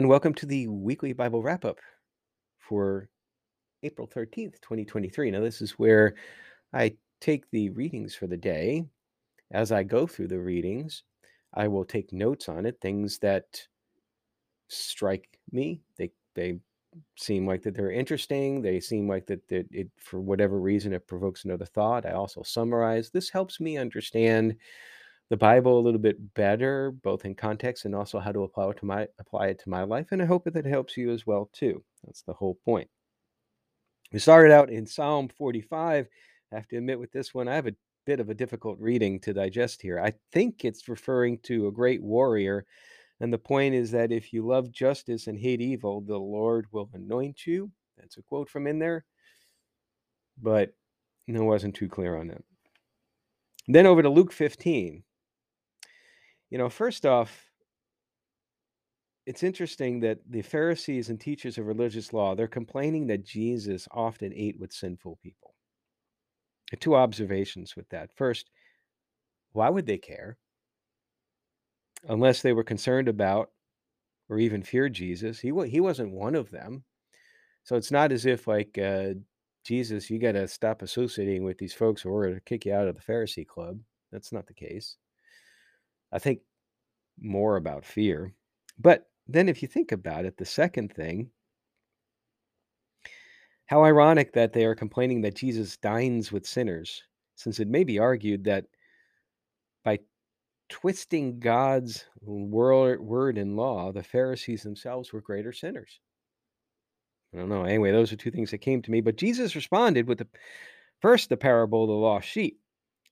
And welcome to the weekly Bible wrap up for April 13th, 2023. Now, this is where I take the readings for the day. As I go through the readings, I will take notes on it, things that strike me. They, they seem like that they're interesting. They seem like that, that it, for whatever reason, it provokes another thought. I also summarize. This helps me understand the Bible a little bit better, both in context and also how to apply it to my apply it to my life. And I hope that it helps you as well too. That's the whole point. We started out in Psalm 45. I have to admit, with this one, I have a bit of a difficult reading to digest here. I think it's referring to a great warrior. And the point is that if you love justice and hate evil, the Lord will anoint you. That's a quote from in there. But it wasn't too clear on that. Then over to Luke 15. You know, first off, it's interesting that the Pharisees and teachers of religious law, they're complaining that Jesus often ate with sinful people. Two observations with that. First, why would they care? Unless they were concerned about or even feared Jesus. He, he wasn't one of them. So it's not as if, like, uh, Jesus, you got to stop associating with these folks or we're going to kick you out of the Pharisee club. That's not the case. I think more about fear. But then, if you think about it, the second thing, how ironic that they are complaining that Jesus dines with sinners, since it may be argued that by twisting God's word, and law, the Pharisees themselves were greater sinners. I don't know. Anyway, those are two things that came to me. But Jesus responded with the first the parable of the lost sheep,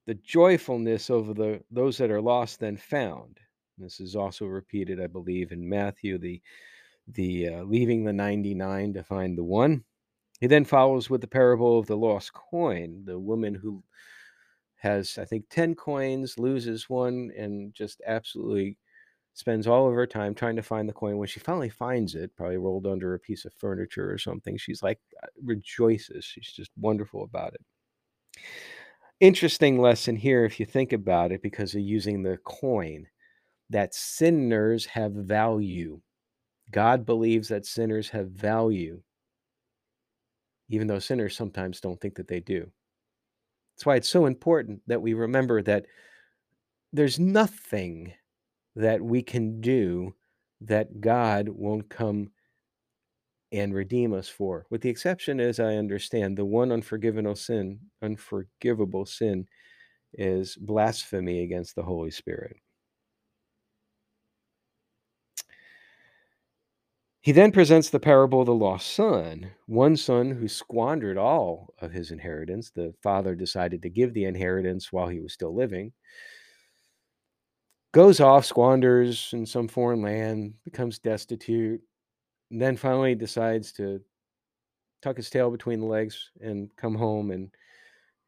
the joyfulness over the those that are lost then found. This is also repeated, I believe, in Matthew, the the uh, leaving the 99 to find the one. He then follows with the parable of the lost coin, the woman who has, I think, 10 coins, loses one, and just absolutely spends all of her time trying to find the coin. When she finally finds it, probably rolled under a piece of furniture or something, she's like, uh, rejoices. She's just wonderful about it. Interesting lesson here, if you think about it, because of using the coin that sinners have value. God believes that sinners have value, even though sinners sometimes don't think that they do. That's why it's so important that we remember that there's nothing that we can do that God won't come and redeem us for. With the exception, as I understand, the one unforgivable sin, unforgivable sin is blasphemy against the Holy Spirit. He then presents the parable of the lost son, one son who squandered all of his inheritance. The father decided to give the inheritance while he was still living. Goes off, squanders in some foreign land, becomes destitute, then finally decides to tuck his tail between the legs and come home and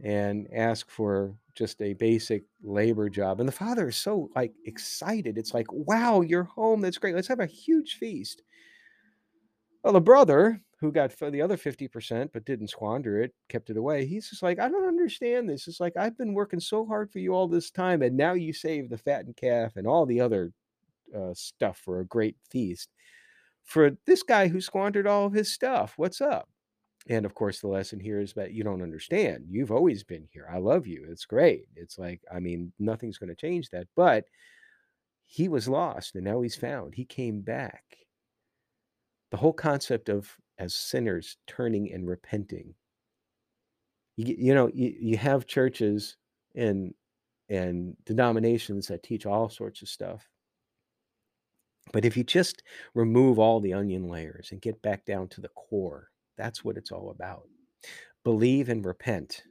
and ask for just a basic labor job. And the father is so like excited. It's like, wow, you're home. That's great. Let's have a huge feast. Well, the brother who got the other 50% but didn't squander it, kept it away, he's just like, I don't understand this. It's like, I've been working so hard for you all this time, and now you save the fattened calf and all the other uh, stuff for a great feast. For this guy who squandered all of his stuff, what's up? And of course, the lesson here is that you don't understand. You've always been here. I love you. It's great. It's like, I mean, nothing's going to change that. But he was lost and now he's found. He came back the whole concept of as sinners turning and repenting you, you know you, you have churches and and denominations that teach all sorts of stuff but if you just remove all the onion layers and get back down to the core that's what it's all about believe and repent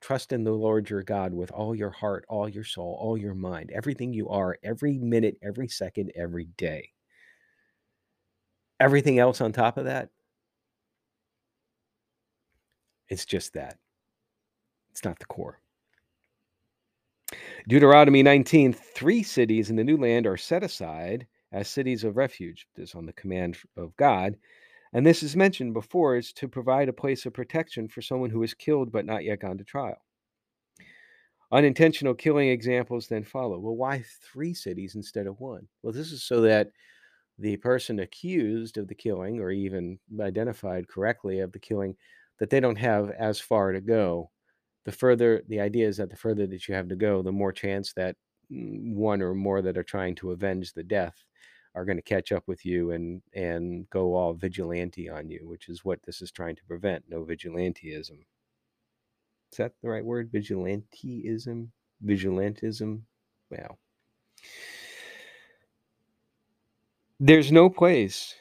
trust in the lord your god with all your heart all your soul all your mind everything you are every minute every second every day Everything else on top of that, it's just that. It's not the core. Deuteronomy 19 three cities in the new land are set aside as cities of refuge. This on the command of God. And this is mentioned before is to provide a place of protection for someone who is killed but not yet gone to trial. Unintentional killing examples then follow. Well, why three cities instead of one? Well, this is so that the person accused of the killing or even identified correctly of the killing that they don't have as far to go the further the idea is that the further that you have to go the more chance that mm, one or more that are trying to avenge the death are going to catch up with you and and go all vigilante on you which is what this is trying to prevent no vigilanteism. Is that the right word? Vigilanteism? Vigilantism? Well there's no place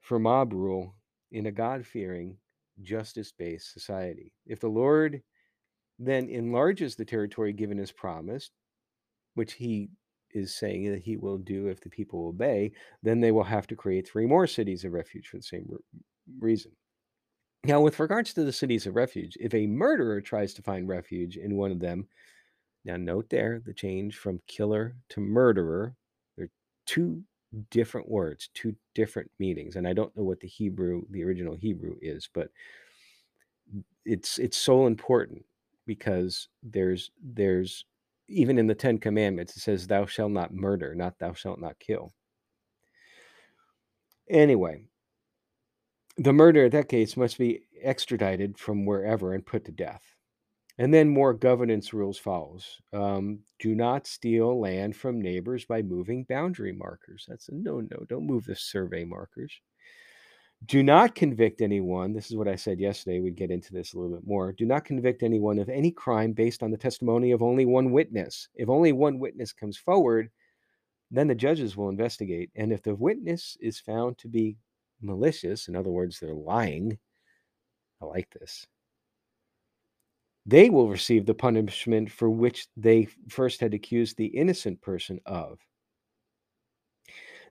for mob rule in a god-fearing justice-based society. If the lord then enlarges the territory given as promised which he is saying that he will do if the people obey, then they will have to create three more cities of refuge for the same re- reason. Now, with regards to the cities of refuge, if a murderer tries to find refuge in one of them, now note there the change from killer to murderer, they're two different words, two different meanings. And I don't know what the Hebrew, the original Hebrew is, but it's it's so important because there's there's even in the Ten Commandments, it says, Thou shalt not murder, not thou shalt not kill. Anyway, the murderer in that case must be extradited from wherever and put to death. And then more governance rules follows. Um, do not steal land from neighbors by moving boundary markers. That's a no no. Don't move the survey markers. Do not convict anyone. This is what I said yesterday. We'd get into this a little bit more. Do not convict anyone of any crime based on the testimony of only one witness. If only one witness comes forward, then the judges will investigate. And if the witness is found to be malicious, in other words, they're lying, I like this, they will receive the punishment for which they first had accused the innocent person of.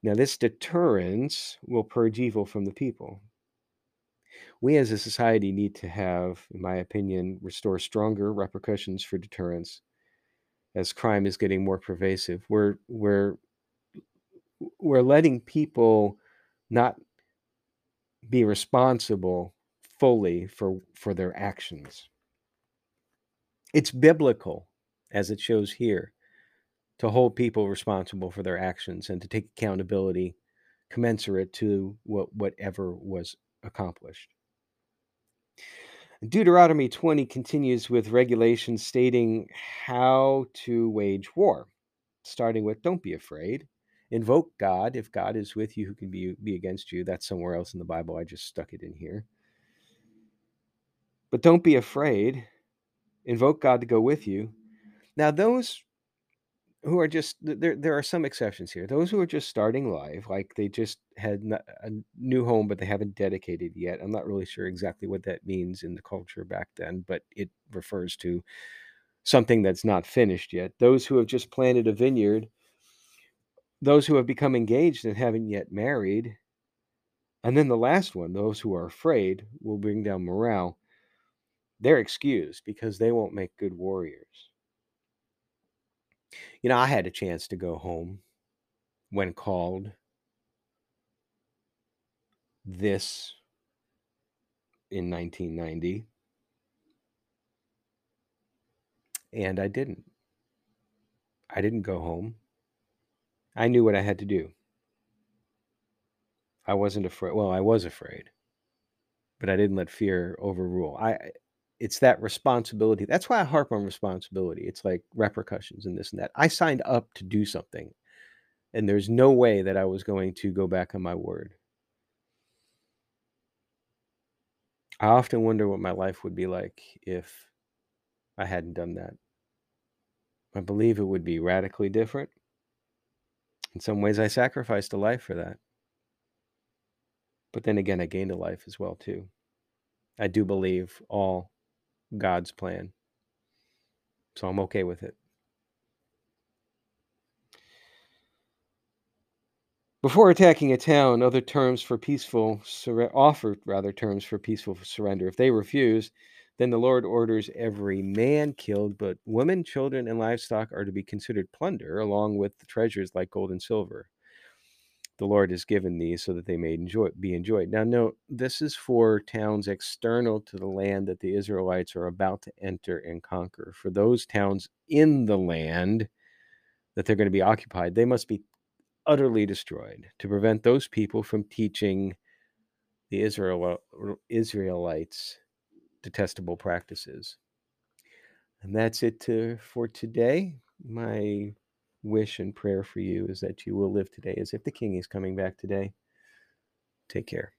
Now, this deterrence will purge evil from the people. We as a society need to have, in my opinion, restore stronger repercussions for deterrence as crime is getting more pervasive. We're we're we're letting people not be responsible fully for for their actions. It's biblical as it shows here to hold people responsible for their actions and to take accountability commensurate to what, whatever was accomplished. Deuteronomy 20 continues with regulations stating how to wage war, starting with don't be afraid. Invoke God. If God is with you, who can be, be against you? That's somewhere else in the Bible. I just stuck it in here. But don't be afraid. Invoke God to go with you. Now, those who are just there there are some exceptions here. Those who are just starting live like they just had a new home but they haven't dedicated yet. I'm not really sure exactly what that means in the culture back then but it refers to something that's not finished yet. Those who have just planted a vineyard those who have become engaged and haven't yet married and then the last one those who are afraid will bring down morale. They're excused because they won't make good warriors you know, I had a chance to go home when called. This in 1990. And I didn't. I didn't go home. I knew what I had to do. I wasn't afraid. Well, I was afraid, but I didn't let fear overrule. I it's that responsibility. That's why I harp on responsibility. It's like repercussions and this and that. I signed up to do something, and there's no way that I was going to go back on my word. I often wonder what my life would be like if I hadn't done that. I believe it would be radically different. In some ways, I sacrificed a life for that. But then again, I gained a life as well, too. I do believe all God's plan. So I'm okay with it. Before attacking a town, other terms for peaceful sur- offer rather terms for peaceful surrender. If they refuse, then the Lord orders every man killed, but women, children, and livestock are to be considered plunder, along with the treasures like gold and silver the Lord has given these so that they may enjoy be enjoyed. Now note this is for towns external to the land that the Israelites are about to enter and conquer. For those towns in the land that they're going to be occupied, they must be utterly destroyed to prevent those people from teaching the Israel, uh, Israelites detestable practices. And that's it to, for today. My wish and prayer for you is that you will live today as if the King is coming back today. Take care.